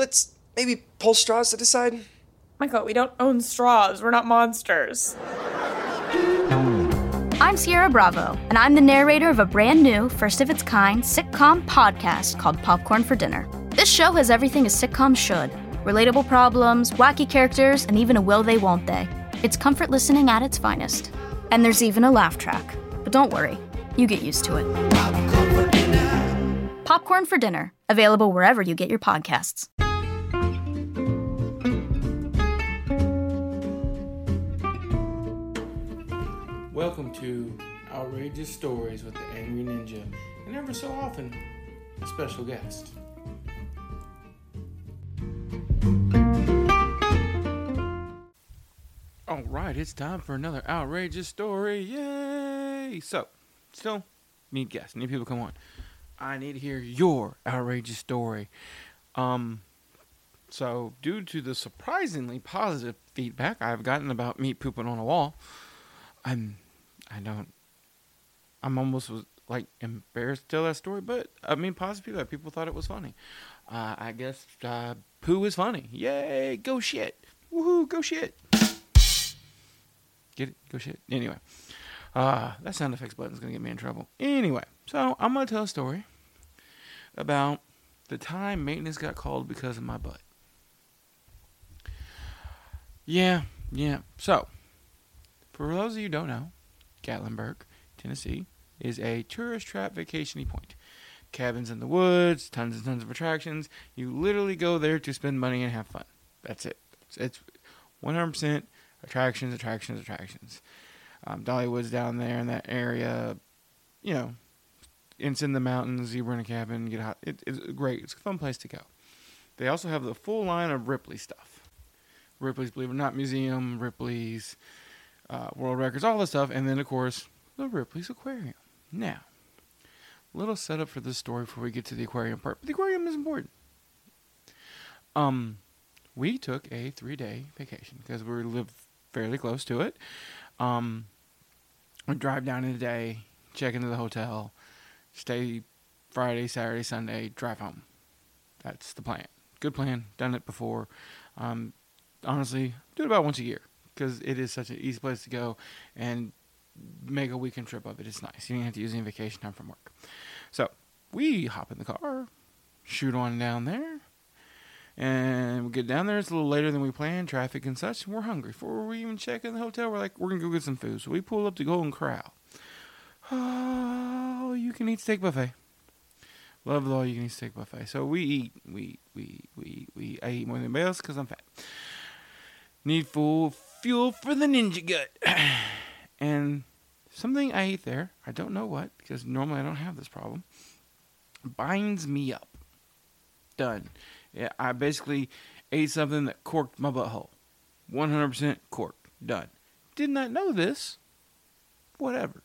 Let's maybe pull straws to decide. Michael, we don't own straws. We're not monsters. I'm Sierra Bravo, and I'm the narrator of a brand new, first of its kind sitcom podcast called Popcorn for Dinner. This show has everything a sitcom should relatable problems, wacky characters, and even a will they, won't they. It's comfort listening at its finest. And there's even a laugh track. But don't worry, you get used to it. Popcorn for Dinner, available wherever you get your podcasts. Welcome to Outrageous Stories with the Angry Ninja, and ever so often, a special guest. All right, it's time for another outrageous story. Yay! So, still need guests, need people come on. I need to hear your outrageous story. Um, so due to the surprisingly positive feedback I've gotten about me pooping on a wall, I'm, I don't, I'm almost like embarrassed to tell that story, but I mean, positive feedback. People thought it was funny. Uh, I guess uh, poo is funny. Yay! Go shit! Woohoo! Go shit! Get it? Go shit. Anyway, uh, that sound effects button is gonna get me in trouble. Anyway, so I'm gonna tell a story about the time maintenance got called because of my butt. Yeah, yeah. So, for those of you who don't know, Gatlinburg, Tennessee, is a tourist trap vacationy point. Cabins in the woods, tons and tons of attractions. You literally go there to spend money and have fun. That's it. It's 100% attractions, attractions, attractions. Um, Dollywood's down there in that area. You know, it's in the mountains. You rent a cabin, get hot. It, it's great. It's a fun place to go. They also have the full line of Ripley stuff. Ripley's Believe It or Not Museum, Ripley's uh, World Records, all this stuff, and then of course the Ripley's Aquarium. Now, little setup for this story before we get to the aquarium part. But the aquarium is important. Um, we took a three-day vacation because we live fairly close to it. Um, we drive down in a day, check into the hotel, stay Friday, Saturday, Sunday, drive home. That's the plan. Good plan. Done it before. Um, honestly, do it about once a year because it is such an easy place to go and make a weekend trip of it. It's nice. You don't have to use any vacation time from work. So we hop in the car, shoot on down there, and we get down there. It's a little later than we planned, traffic and such. And we're hungry. Before we even check in the hotel, we're like, we're gonna go get some food. So we pull up to Golden Corral. Oh, you can eat steak buffet. Love the all you can eat steak buffet. So we eat, we eat, we eat, we we. I eat more than anybody else because I'm fat. Need full fuel for the ninja gut. and something I ate there, I don't know what, because normally I don't have this problem, binds me up. Done. Yeah, I basically ate something that corked my butthole. 100% corked. Done. Did not know this. Whatever.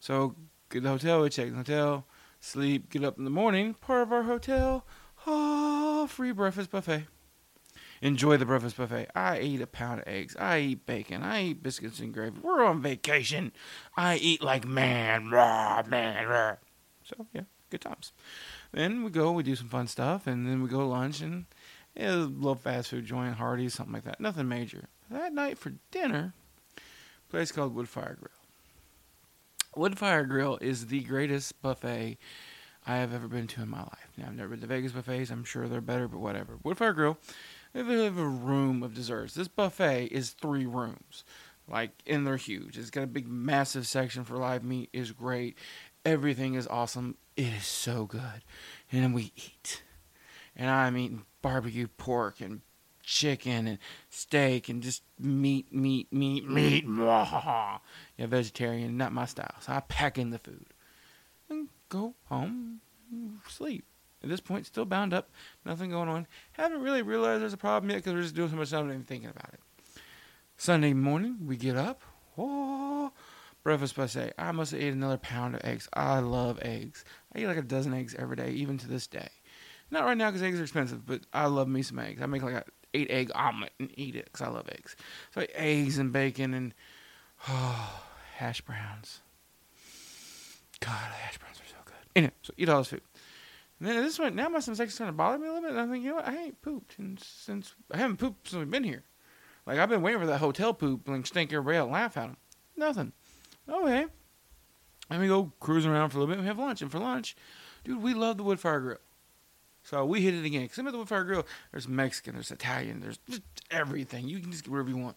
So, get to the hotel, we check the hotel, sleep, get up in the morning, part of our hotel, oh, free breakfast buffet enjoy the breakfast buffet. I eat a pound of eggs. I eat bacon. I eat biscuits and gravy. We're on vacation. I eat like man, rah, man, rah. So yeah, good times. Then we go, we do some fun stuff, and then we go to lunch and yeah, a little fast food joint, Hardee's, something like that. Nothing major. That night for dinner, place called Woodfire Grill. Woodfire Grill is the greatest buffet I have ever been to in my life. Now I've never been to Vegas buffets. I'm sure they're better, but whatever. Woodfire Grill a room of desserts. This buffet is three rooms, like, and they're huge. It's got a big, massive section for live meat. is great. Everything is awesome. It is so good. And then we eat, and I'm eating barbecue pork and chicken and steak and just meat, meat, meat, meat. yeah, vegetarian, not my style. So I pack in the food and go home, and sleep. At this point, still bound up, nothing going on. Haven't really realized there's a problem yet because we're just doing so much stuff and thinking about it. Sunday morning, we get up. Oh, breakfast buffet. I must have ate another pound of eggs. I love eggs. I eat like a dozen eggs every day, even to this day. Not right now because eggs are expensive, but I love me some eggs. I make like a eight egg omelet and eat it because I love eggs. So eggs and bacon and oh, hash browns. God, hash browns are so good. Anyway, so eat all this food. And then this point, now my stomach's starting to bother me a little bit. And I'm thinking, you know what? I ain't pooped and since I haven't pooped since we've been here. Like I've been waiting for that hotel poop, like stink everybody out and laugh at them. Nothing. Okay. And we go cruising around for a little bit. And We have lunch, and for lunch, dude, we love the wood fire grill. So we hit it again. Cause I'm at the wood fire grill. There's Mexican, there's Italian, there's just everything. You can just get whatever you want.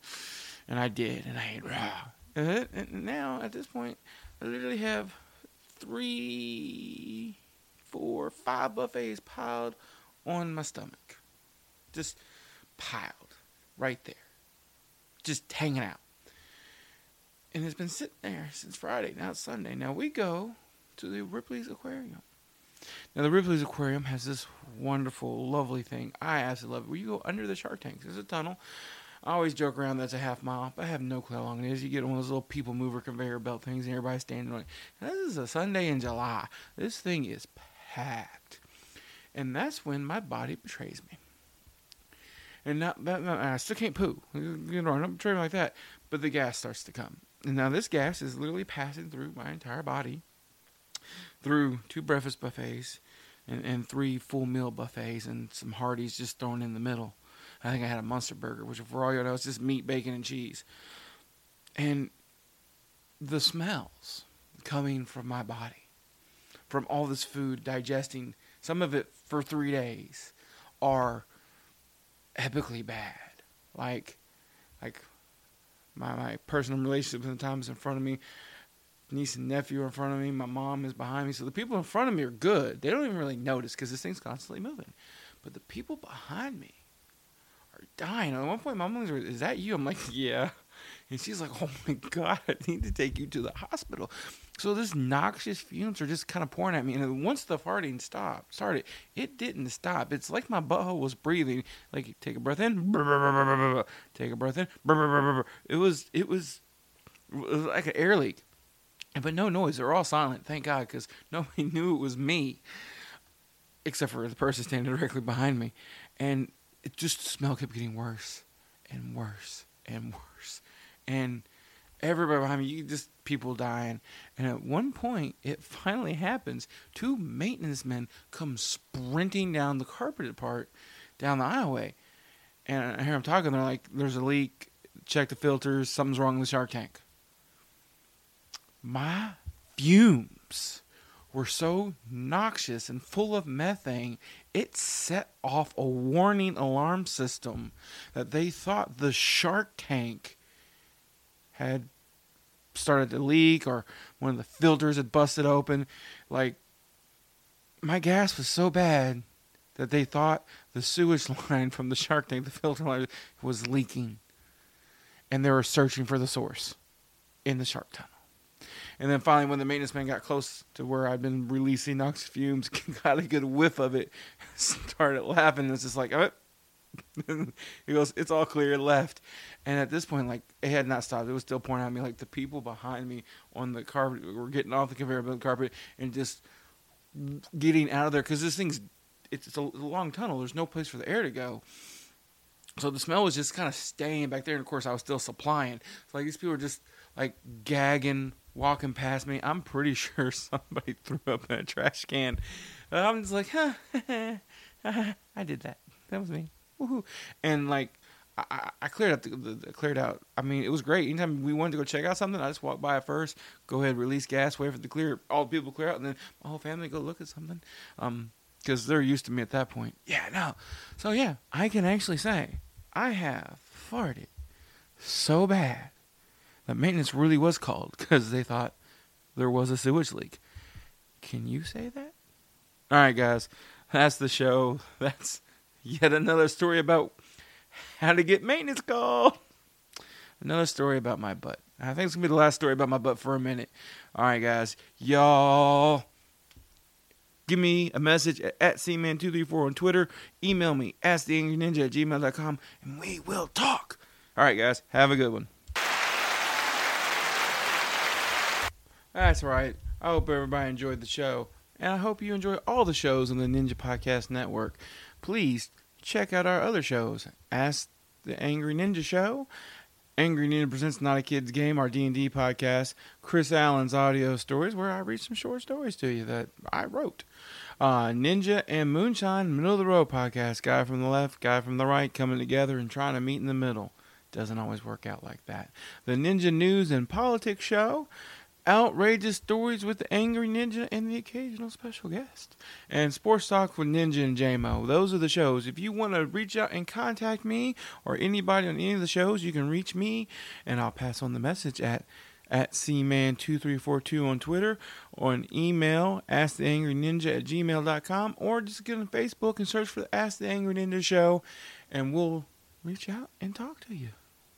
And I did, and I ate raw. And and now at this point, I literally have three, four, five buffets piled on my stomach. Just piled right there. Just hanging out. And it's been sitting there since Friday. Now it's Sunday. Now we go to the Ripley's Aquarium. Now the Ripley's Aquarium has this wonderful, lovely thing. I absolutely love it. Where you go under the shark tanks. There's a tunnel. I always joke around that's a half mile, but I have no clue how long it is. You get one of those little people mover conveyor belt things, and everybody's standing on it. Now, this is a Sunday in July. This thing is packed, and that's when my body betrays me. And not, that, I still can't poo. You know, I don't betray me like that. But the gas starts to come, and now this gas is literally passing through my entire body, through two breakfast buffets, and, and three full meal buffets, and some Hardee's just thrown in the middle. I think I had a monster burger, which for all you know, it's just meat, bacon, and cheese. And the smells coming from my body, from all this food digesting, some of it for three days, are epically bad. Like, like my my personal relationships sometimes in front of me, niece and nephew are in front of me, my mom is behind me. So the people in front of me are good. They don't even really notice because this thing's constantly moving. But the people behind me are dying. At one point, my mom's like, "Is that you?" I'm like, "Yeah," and she's like, "Oh my god, I need to take you to the hospital." So this noxious fumes are just kind of pouring at me, and once the farting stopped, started, it didn't stop. It's like my butthole was breathing. Like, take a breath in, take a breath in. It was, it was, it was like an air leak, but no noise. They're all silent, thank God, because nobody knew it was me, except for the person standing directly behind me, and it just the smell kept getting worse and worse and worse, and everybody behind me, you just people dying. And at one point, it finally happens. Two maintenance men come sprinting down the carpeted part, down the aisleway, and I hear them talking. They're like, "There's a leak. Check the filters. Something's wrong in the shark tank." My fumes were so noxious and full of methane, it set off a warning alarm system that they thought the shark tank had started to leak or one of the filters had busted open. Like, my gas was so bad that they thought the sewage line from the shark tank, the filter line, was leaking. And they were searching for the source in the shark tunnel. And then finally, when the maintenance man got close to where I'd been releasing NOx fumes, got a good whiff of it, started laughing. It's just like, oh. he goes, it's all clear, left. And at this point, like, it had not stopped. It was still pouring at me. Like, the people behind me on the carpet were getting off the conveyor belt carpet and just getting out of there because this thing's, it's, it's a long tunnel. There's no place for the air to go. So the smell was just kind of staying back there. And of course, I was still supplying. So, like, these people were just, like, gagging, walking past me. I'm pretty sure somebody threw up in a trash can. Uh, I'm just like, huh, I did that. That was me. Woohoo. And like, I, I- cleared out the, the, the cleared out. I mean, it was great. Anytime we wanted to go check out something, I just walk by it first, go ahead, release gas, wait for the clear, all the people clear out, and then my whole family go look at something. Um, because they're used to me at that point. Yeah, no. So yeah, I can actually say I have farted so bad that maintenance really was called because they thought there was a sewage leak. Can you say that? All right, guys, that's the show. That's yet another story about how to get maintenance called. Another story about my butt. I think it's gonna be the last story about my butt for a minute. All right, guys, y'all. Give me a message at, at cman234 on Twitter. Email me, asktheangryninja at gmail.com, and we will talk. All right, guys, have a good one. That's right. I hope everybody enjoyed the show. And I hope you enjoy all the shows on the Ninja Podcast Network. Please check out our other shows. Ask the Angry Ninja Show, Angry Ninja Presents Not a Kid's Game, our D&D podcast, Chris Allen's audio stories, where I read some short stories to you that I wrote. Uh, Ninja and Moonshine, middle of the road podcast. Guy from the left, guy from the right, coming together and trying to meet in the middle. Doesn't always work out like that. The Ninja News and Politics Show. Outrageous stories with the Angry Ninja and the occasional special guest. And Sports Talk with Ninja and JMO. Those are the shows. If you want to reach out and contact me or anybody on any of the shows, you can reach me and I'll pass on the message at at cman2342 on Twitter or an email asktheangryninja at gmail.com or just get on Facebook and search for the Ask the Angry Ninja Show and we'll reach out and talk to you.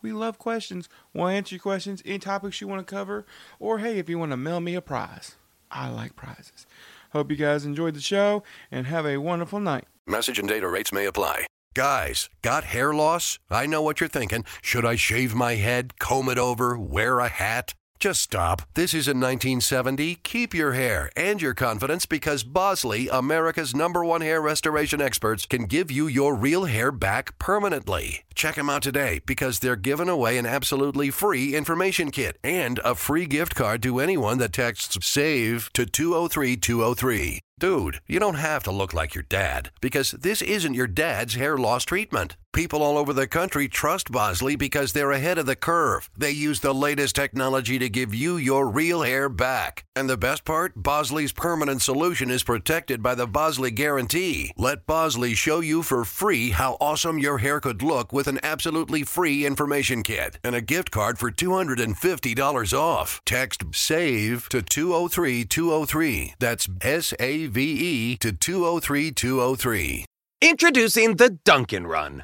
We love questions. We'll answer your questions, any topics you want to cover, or hey, if you want to mail me a prize. I like prizes. Hope you guys enjoyed the show and have a wonderful night. Message and data rates may apply. Guys, got hair loss? I know what you're thinking. Should I shave my head, comb it over, wear a hat? Just stop. This isn't 1970. Keep your hair and your confidence because Bosley, America's number one hair restoration experts, can give you your real hair back permanently. Check them out today because they're giving away an absolutely free information kit and a free gift card to anyone that texts SAVE to 203203. Dude, you don't have to look like your dad because this isn't your dad's hair loss treatment. People all over the country trust Bosley because they're ahead of the curve. They use the latest technology to give you your real hair back. And the best part? Bosley's permanent solution is protected by the Bosley Guarantee. Let Bosley show you for free how awesome your hair could look with an absolutely free information kit and a gift card for $250 off. Text SAVE to 203203. That's S A V E to 203203. Introducing the Dunkin' Run.